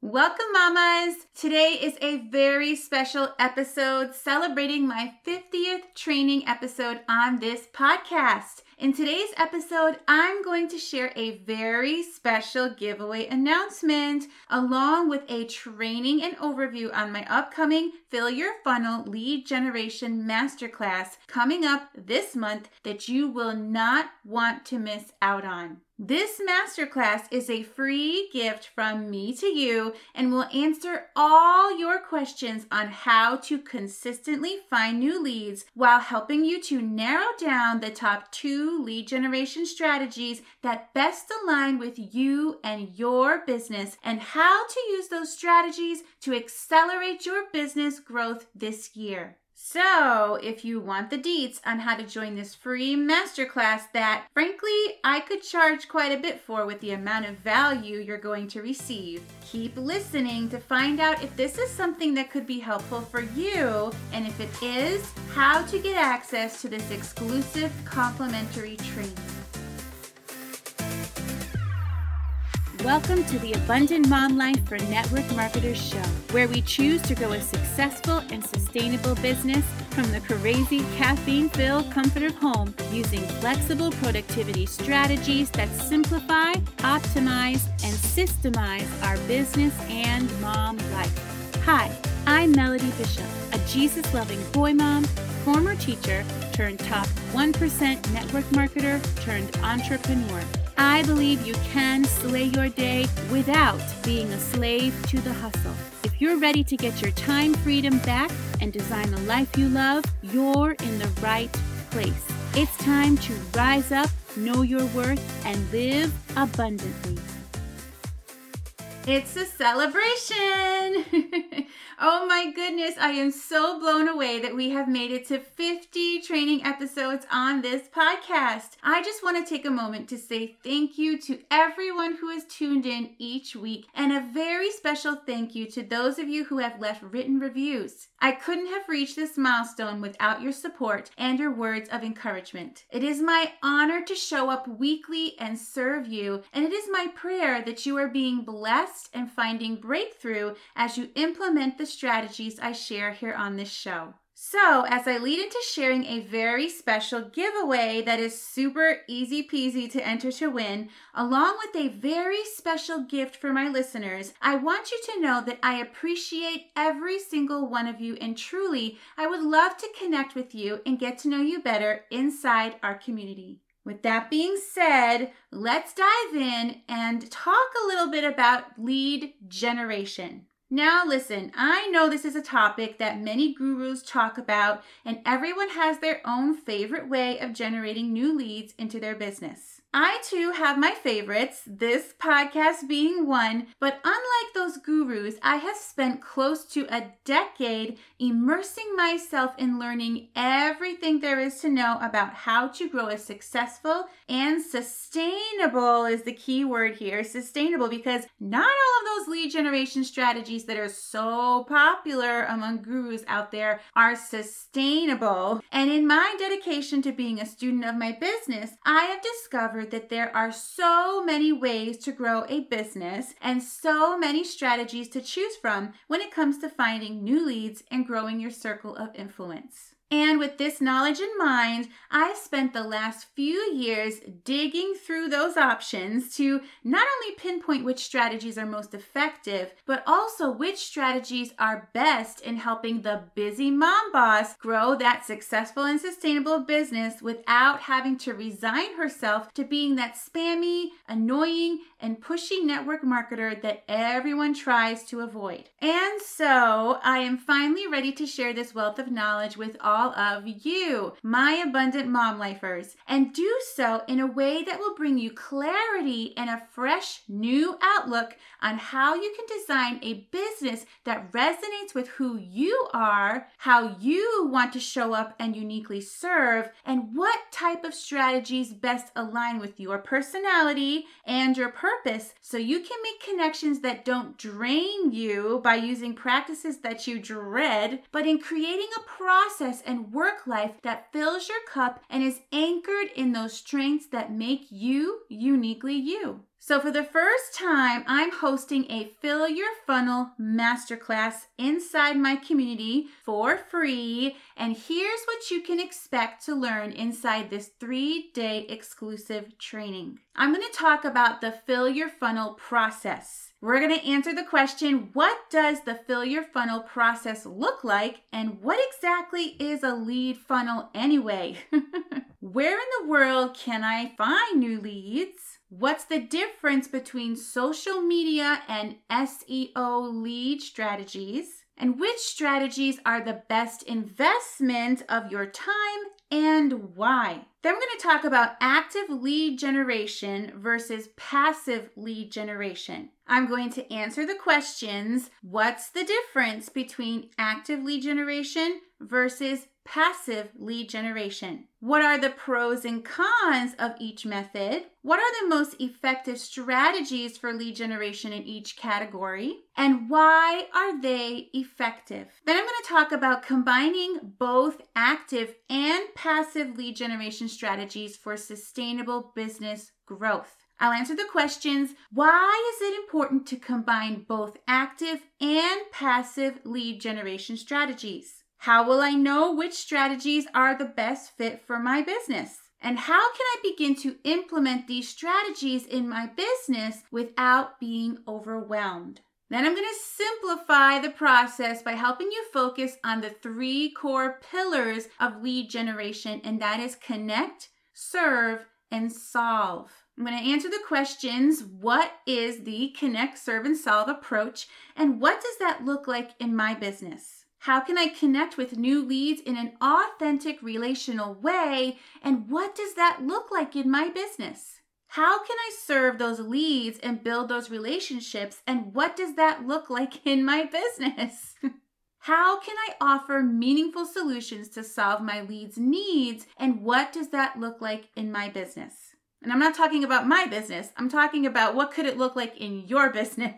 Welcome, mamas! Today is a very special episode celebrating my 50th training episode on this podcast. In today's episode, I'm going to share a very special giveaway announcement along with a training and overview on my upcoming Fill Your Funnel Lead Generation Masterclass coming up this month that you will not want to miss out on. This masterclass is a free gift from me to you and will answer all your questions on how to consistently find new leads while helping you to narrow down the top two lead generation strategies that best align with you and your business and how to use those strategies to accelerate your business growth this year. So, if you want the deets on how to join this free masterclass that, frankly, I could charge quite a bit for with the amount of value you're going to receive, keep listening to find out if this is something that could be helpful for you, and if it is, how to get access to this exclusive complimentary training. Welcome to the Abundant Mom Life for Network Marketers show, where we choose to grow a successful and sustainable business from the crazy caffeine filled comfort of home using flexible productivity strategies that simplify, optimize, and systemize our business and mom life. Hi, I'm Melody Bishop, a Jesus loving boy mom, former teacher turned top 1% network marketer turned entrepreneur. I believe you can slay your day without being a slave to the hustle. If you're ready to get your time freedom back and design the life you love, you're in the right place. It's time to rise up, know your worth, and live abundantly. It's a celebration! Oh my goodness, I am so blown away that we have made it to 50 training episodes on this podcast. I just want to take a moment to say thank you to everyone who has tuned in each week and a very special thank you to those of you who have left written reviews. I couldn't have reached this milestone without your support and your words of encouragement. It is my honor to show up weekly and serve you, and it is my prayer that you are being blessed and finding breakthrough as you implement the strategies I share here on this show. So, as I lead into sharing a very special giveaway that is super easy peasy to enter to win, along with a very special gift for my listeners, I want you to know that I appreciate every single one of you and truly, I would love to connect with you and get to know you better inside our community. With that being said, let's dive in and talk a little bit about lead generation. Now, listen, I know this is a topic that many gurus talk about, and everyone has their own favorite way of generating new leads into their business. I too have my favorites, this podcast being one, but unlike those gurus, I have spent close to a decade immersing myself in learning everything there is to know about how to grow a successful and sustainable is the key word here sustainable because not all of those lead generation strategies that are so popular among gurus out there are sustainable. And in my dedication to being a student of my business, I have discovered discovered that there are so many ways to grow a business and so many strategies to choose from when it comes to finding new leads and growing your circle of influence. And with this knowledge in mind, I've spent the last few years digging through those options to not only pinpoint which strategies are most effective, but also which strategies are best in helping the busy mom boss grow that successful and sustainable business without having to resign herself to being that spammy, annoying, and pushy network marketer that everyone tries to avoid. And so I am finally ready to share this wealth of knowledge with all of you, my abundant mom lifers, and do so in a way that will bring you clarity and a fresh new outlook on how you can design a business that resonates with who you are, how you want to show up and uniquely serve, and what type of strategies best align with your personality and your purpose purpose so you can make connections that don't drain you by using practices that you dread, but in creating a process and work life that fills your cup and is anchored in those strengths that make you uniquely you. So, for the first time, I'm hosting a Fill Your Funnel Masterclass inside my community for free. And here's what you can expect to learn inside this three day exclusive training. I'm going to talk about the Fill Your Funnel process. We're going to answer the question what does the Fill Your Funnel process look like? And what exactly is a lead funnel anyway? Where in the world can I find new leads? What's the difference between social media and SEO lead strategies? And which strategies are the best investment of your time and why? Then we're going to talk about active lead generation versus passive lead generation. I'm going to answer the questions What's the difference between active lead generation versus passive lead generation. What are the pros and cons of each method? What are the most effective strategies for lead generation in each category? And why are they effective? Then I'm going to talk about combining both active and passive lead generation strategies for sustainable business growth. I'll answer the questions why is it important to combine both active and passive lead generation strategies? How will I know which strategies are the best fit for my business? And how can I begin to implement these strategies in my business without being overwhelmed? Then I'm going to simplify the process by helping you focus on the three core pillars of lead generation, and that is connect, serve, and solve. I'm going to answer the questions What is the connect, serve, and solve approach? And what does that look like in my business? How can I connect with new leads in an authentic relational way? And what does that look like in my business? How can I serve those leads and build those relationships? And what does that look like in my business? How can I offer meaningful solutions to solve my leads' needs? And what does that look like in my business? And I'm not talking about my business. I'm talking about what could it look like in your business?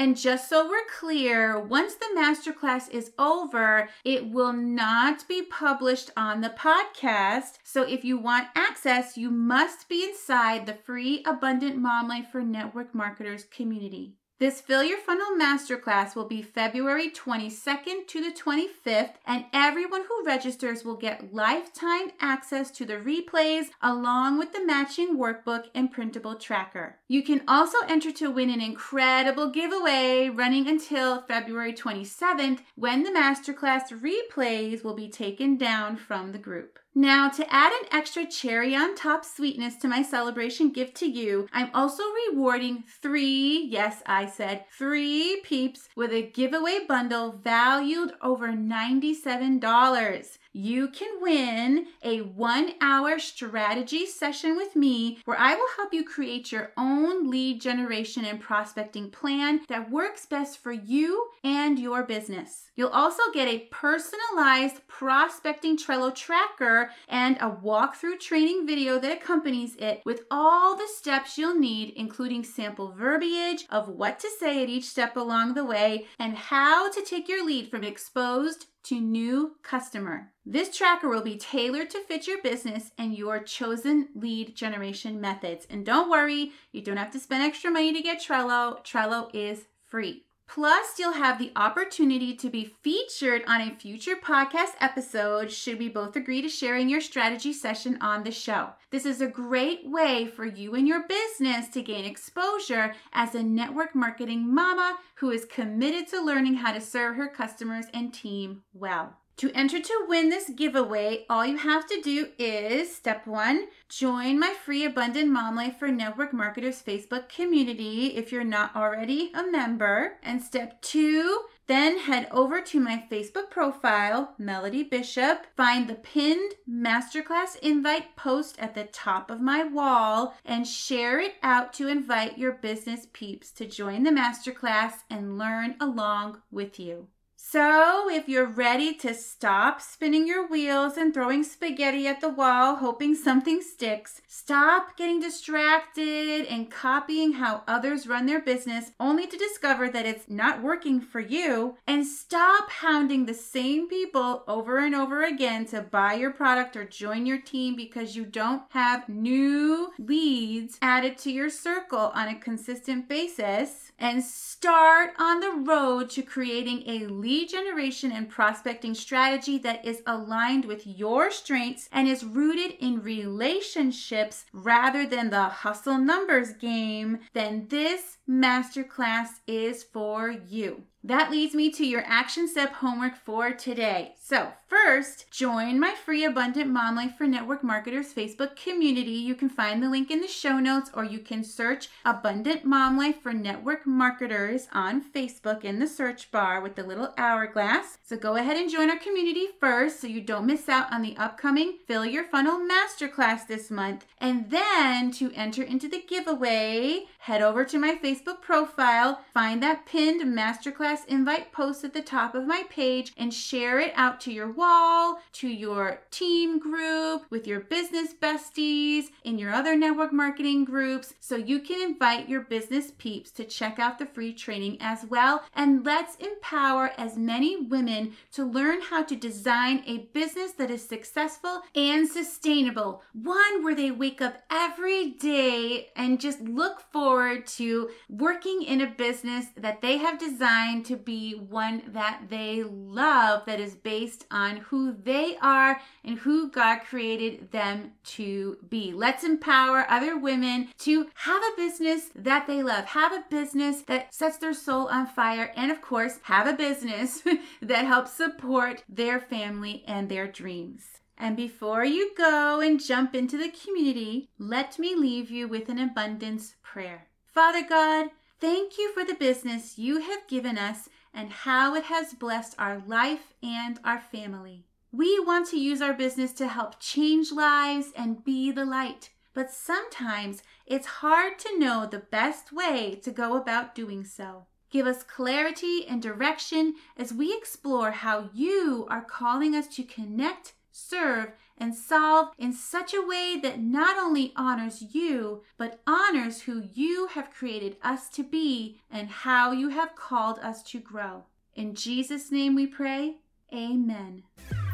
And just so we're clear, once the masterclass is over, it will not be published on the podcast. So if you want access, you must be inside the free Abundant Mom Life for Network Marketers community. This Fill Your Funnel Masterclass will be February 22nd to the 25th, and everyone who registers will get lifetime access to the replays along with the matching workbook and printable tracker. You can also enter to win an incredible giveaway running until February 27th when the Masterclass replays will be taken down from the group. Now, to add an extra cherry on top sweetness to my celebration gift to you, I'm also rewarding three, yes, I said three peeps with a giveaway bundle valued over $97 you can win a one hour strategy session with me where I will help you create your own lead generation and prospecting plan that works best for you and your business. You'll also get a personalized prospecting Trello tracker and a walkthrough training video that accompanies it with all the steps you'll need, including sample verbiage of what to say at each step along the way and how to take your lead from exposed to new customer. This tracker will be tailored to fit your business and your chosen lead generation methods. And don't worry, you don't have to spend extra money to get Trello. Trello is free. Plus, you'll have the opportunity to be featured on a future podcast episode should we both agree to sharing your strategy session on the show. This is a great way for you and your business to gain exposure as a network marketing mama who is committed to learning how to serve her customers and team well. To enter to win this giveaway, all you have to do is step one, join my free Abundant Mom Life for Network Marketers Facebook community if you're not already a member. And step two, then head over to my Facebook profile, Melody Bishop, find the pinned masterclass invite post at the top of my wall, and share it out to invite your business peeps to join the masterclass and learn along with you. So, if you're ready to stop spinning your wheels and throwing spaghetti at the wall, hoping something sticks, stop getting distracted and copying how others run their business only to discover that it's not working for you, and stop hounding the same people over and over again to buy your product or join your team because you don't have new leads added to your circle on a consistent basis, and start on the road to creating a lead lead generation and prospecting strategy that is aligned with your strengths and is rooted in relationships rather than the hustle numbers game, then this masterclass is for you. That leads me to your action step homework for today. So, first, join my free Abundant Mom Life for Network Marketers Facebook community. You can find the link in the show notes or you can search Abundant Mom Life for Network Marketers on Facebook in the search bar with the little hourglass. So, go ahead and join our community first so you don't miss out on the upcoming Fill Your Funnel Masterclass this month. And then to enter into the giveaway, head over to my Facebook profile, find that pinned masterclass invite post at the top of my page and share it out to your wall, to your team group, with your business besties, in your other network marketing groups, so you can invite your business peeps to check out the free training as well. And let's empower as many women to learn how to design a business that is successful and sustainable, one where they wake up every day and just look forward to working in a business that they have designed to be one that they love, that is based on who they are and who God created them to be. Let's empower other women to have a business that they love, have a business that sets their soul on fire, and of course, have a business that helps support their family and their dreams. And before you go and jump into the community, let me leave you with an abundance prayer. Father God, Thank you for the business you have given us and how it has blessed our life and our family. We want to use our business to help change lives and be the light, but sometimes it's hard to know the best way to go about doing so. Give us clarity and direction as we explore how you are calling us to connect, serve, and solve in such a way that not only honors you, but honors who you have created us to be and how you have called us to grow. In Jesus' name we pray. Amen.